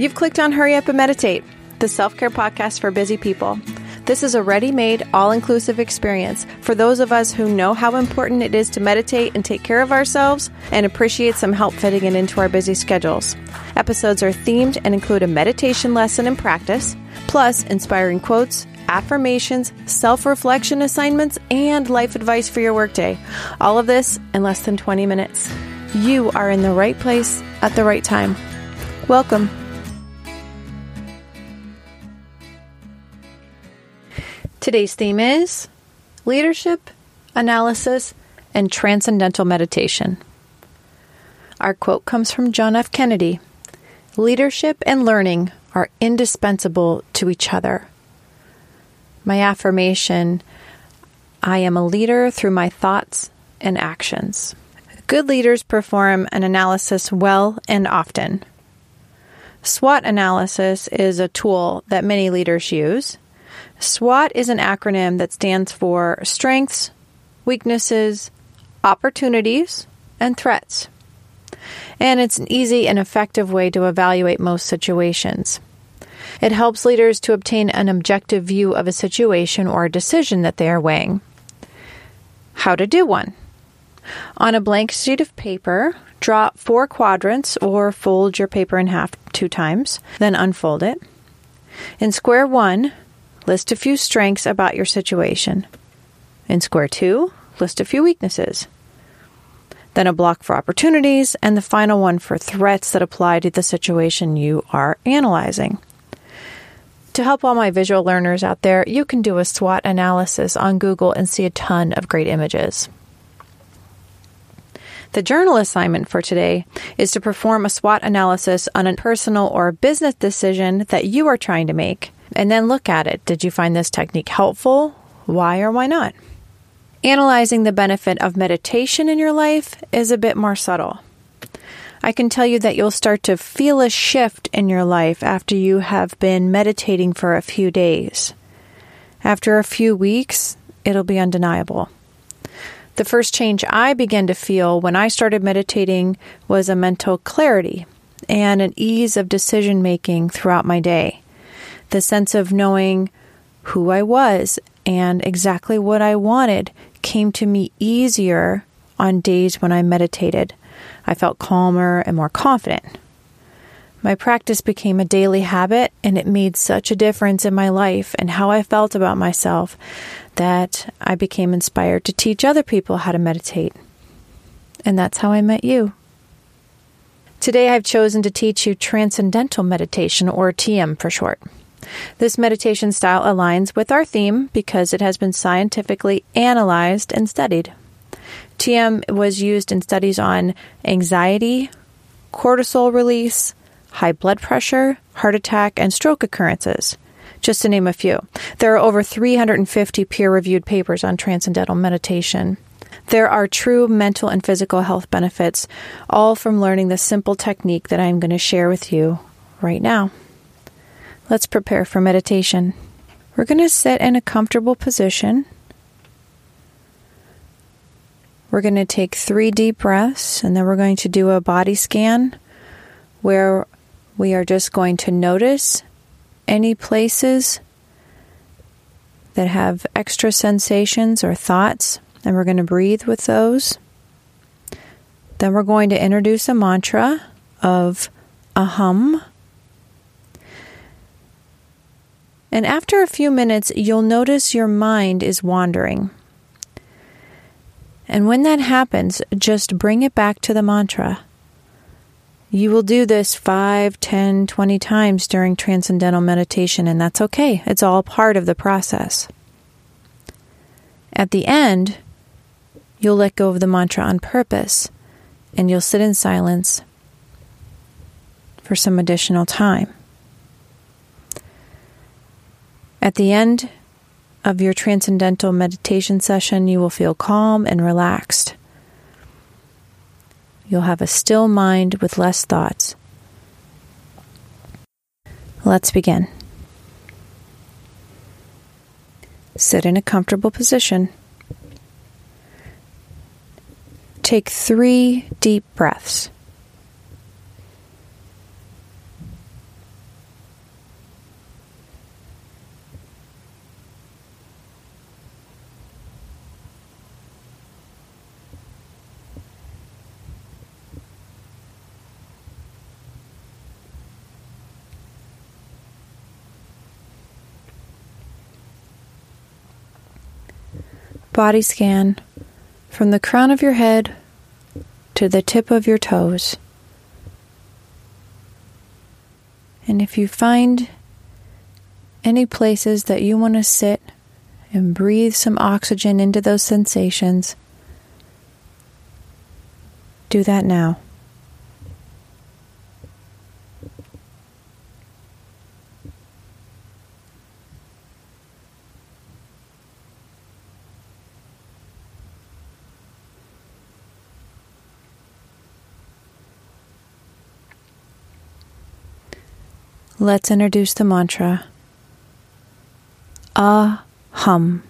You've clicked on Hurry Up and Meditate, the self care podcast for busy people. This is a ready made, all inclusive experience for those of us who know how important it is to meditate and take care of ourselves and appreciate some help fitting it into our busy schedules. Episodes are themed and include a meditation lesson and practice, plus inspiring quotes, affirmations, self reflection assignments, and life advice for your workday. All of this in less than 20 minutes. You are in the right place at the right time. Welcome. Today's theme is leadership, analysis, and transcendental meditation. Our quote comes from John F. Kennedy Leadership and learning are indispensable to each other. My affirmation I am a leader through my thoughts and actions. Good leaders perform an analysis well and often. SWOT analysis is a tool that many leaders use. SWOT is an acronym that stands for strengths, weaknesses, opportunities, and threats. And it's an easy and effective way to evaluate most situations. It helps leaders to obtain an objective view of a situation or a decision that they are weighing. How to do one. On a blank sheet of paper, draw four quadrants or fold your paper in half two times, then unfold it. In square one, List a few strengths about your situation. In square two, list a few weaknesses. Then a block for opportunities, and the final one for threats that apply to the situation you are analyzing. To help all my visual learners out there, you can do a SWOT analysis on Google and see a ton of great images. The journal assignment for today is to perform a SWOT analysis on a personal or business decision that you are trying to make and then look at it. Did you find this technique helpful? Why or why not? Analyzing the benefit of meditation in your life is a bit more subtle. I can tell you that you'll start to feel a shift in your life after you have been meditating for a few days. After a few weeks, it'll be undeniable. The first change I began to feel when I started meditating was a mental clarity and an ease of decision making throughout my day the sense of knowing who I was and exactly what I wanted came to me easier on days when I meditated. I felt calmer and more confident. My practice became a daily habit, and it made such a difference in my life and how I felt about myself that I became inspired to teach other people how to meditate. And that's how I met you. Today, I've chosen to teach you Transcendental Meditation, or TM for short. This meditation style aligns with our theme because it has been scientifically analyzed and studied. TM was used in studies on anxiety, cortisol release, high blood pressure, heart attack, and stroke occurrences, just to name a few. There are over 350 peer reviewed papers on transcendental meditation. There are true mental and physical health benefits, all from learning the simple technique that I'm going to share with you right now. Let's prepare for meditation. We're going to sit in a comfortable position. We're going to take three deep breaths and then we're going to do a body scan where we are just going to notice any places that have extra sensations or thoughts, and we're going to breathe with those. Then we're going to introduce a mantra of aham And after a few minutes, you'll notice your mind is wandering. And when that happens, just bring it back to the mantra. You will do this 5, 10, 20 times during transcendental meditation, and that's okay. It's all part of the process. At the end, you'll let go of the mantra on purpose and you'll sit in silence for some additional time. At the end of your transcendental meditation session, you will feel calm and relaxed. You'll have a still mind with less thoughts. Let's begin. Sit in a comfortable position. Take three deep breaths. Body scan from the crown of your head to the tip of your toes. And if you find any places that you want to sit and breathe some oxygen into those sensations, do that now. Let's introduce the mantra. Ah hum.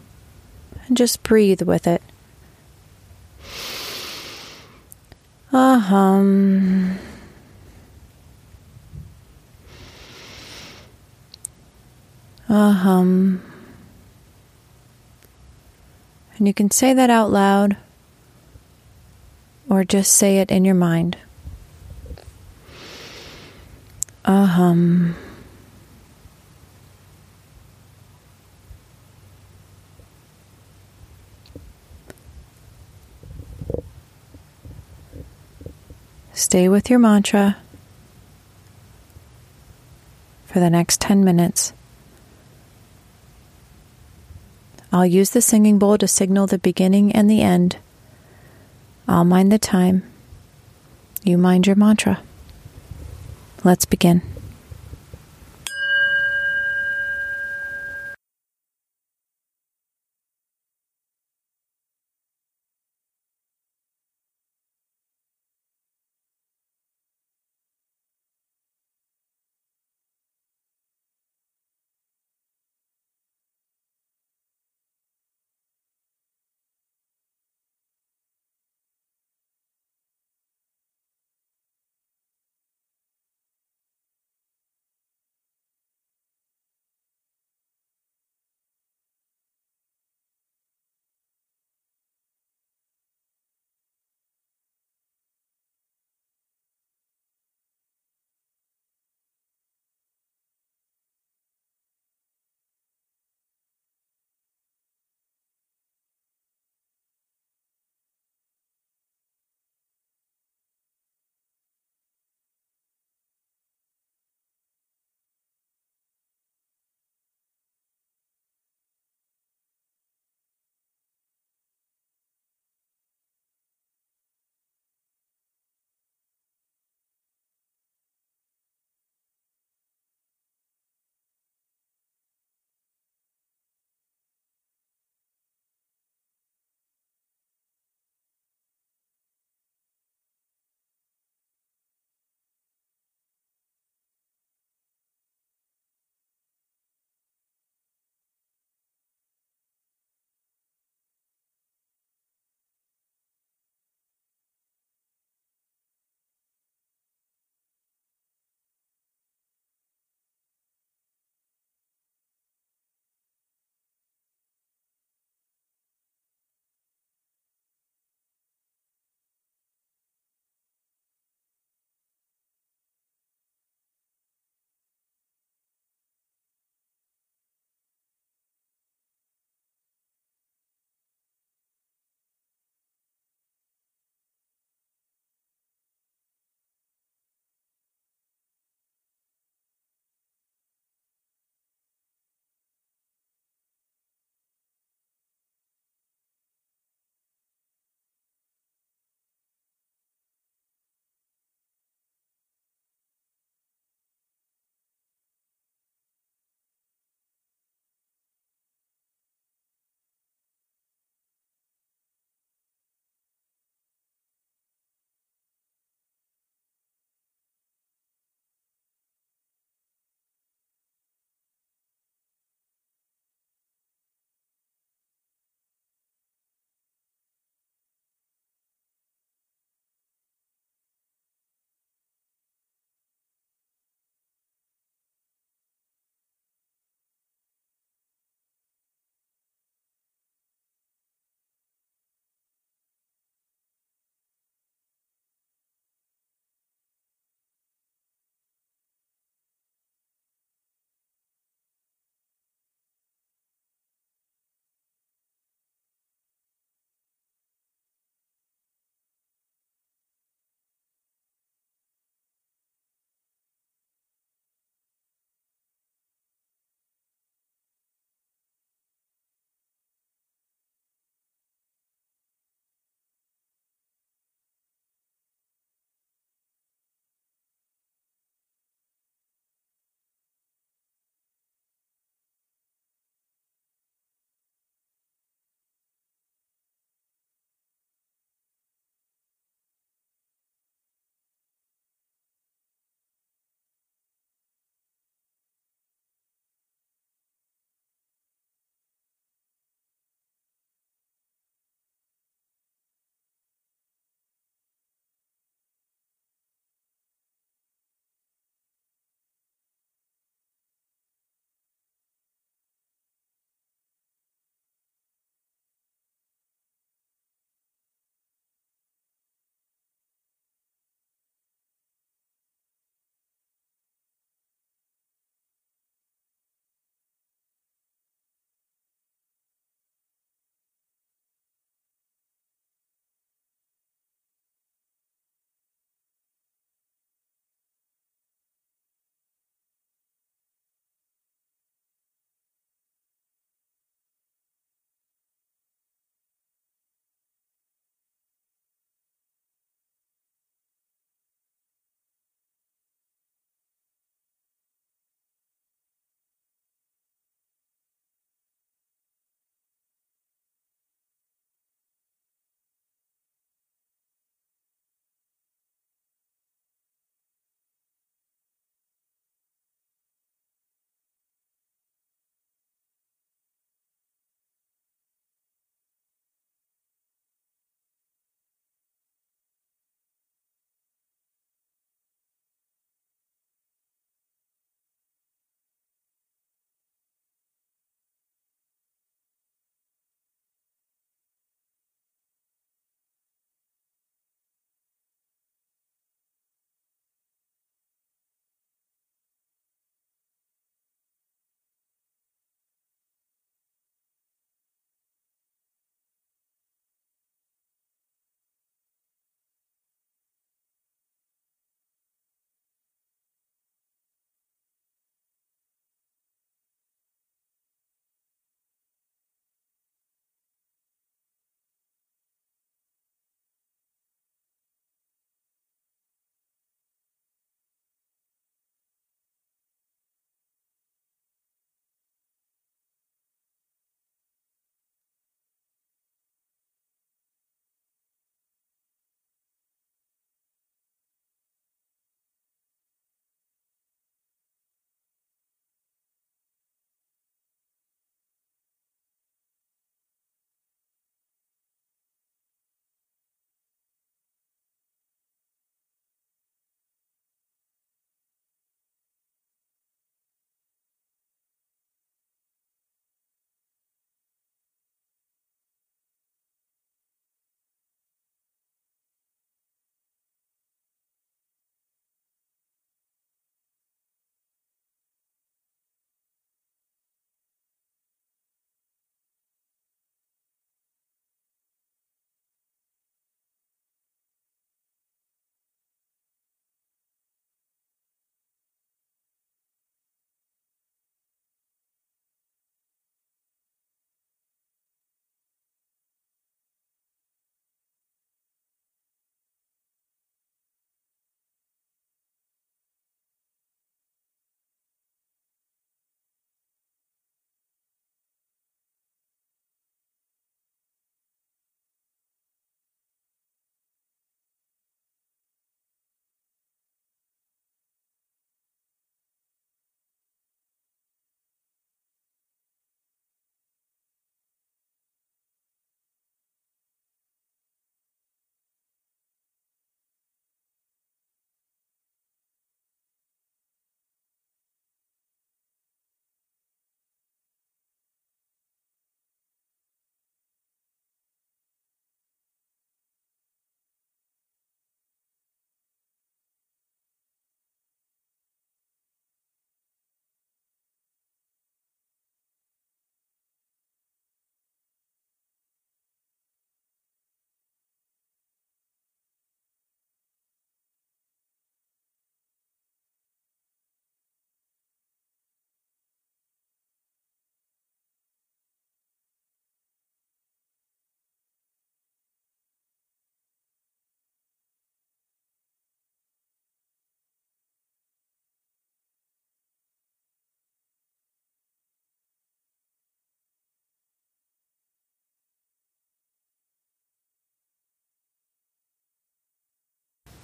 And just breathe with it. Ah hum. Ah hum. And you can say that out loud or just say it in your mind. Ahum. Stay with your mantra for the next 10 minutes. I'll use the singing bowl to signal the beginning and the end. I'll mind the time. You mind your mantra. Let's begin.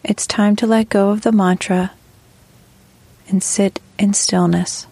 It's time to let go of the mantra and sit in stillness.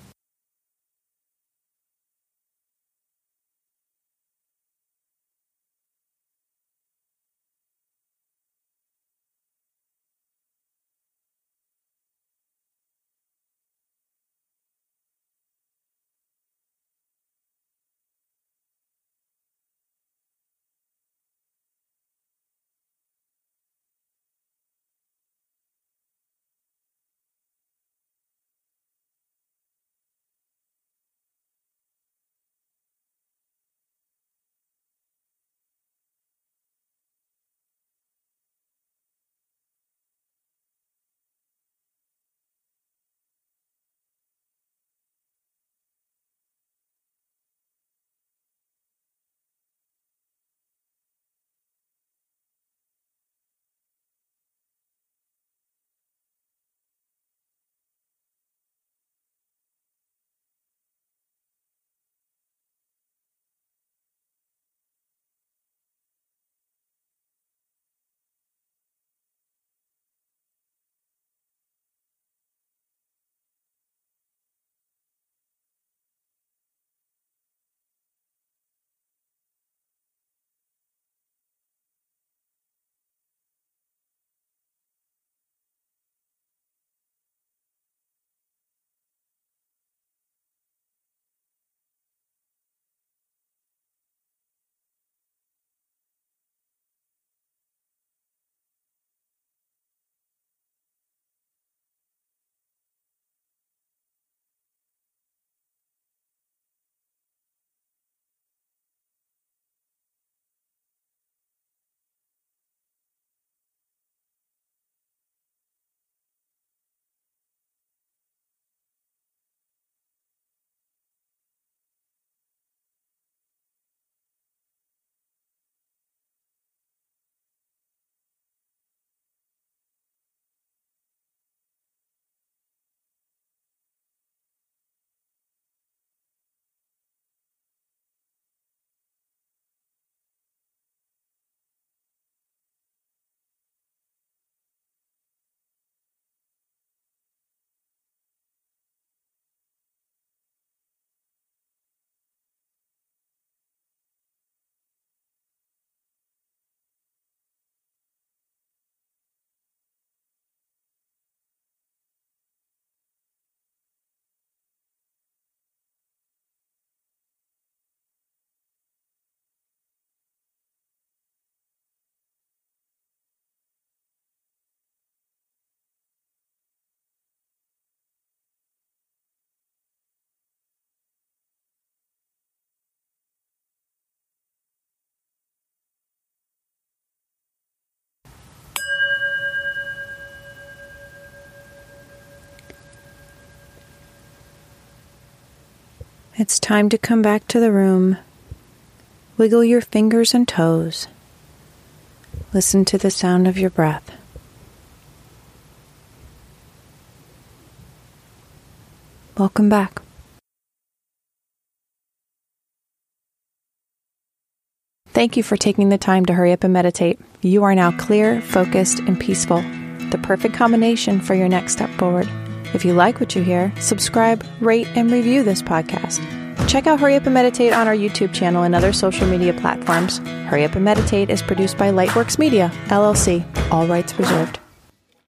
It's time to come back to the room. Wiggle your fingers and toes. Listen to the sound of your breath. Welcome back. Thank you for taking the time to hurry up and meditate. You are now clear, focused, and peaceful, the perfect combination for your next step forward. If you like what you hear, subscribe, rate, and review this podcast. Check out Hurry Up and Meditate on our YouTube channel and other social media platforms. Hurry Up and Meditate is produced by Lightworks Media, LLC, all rights reserved.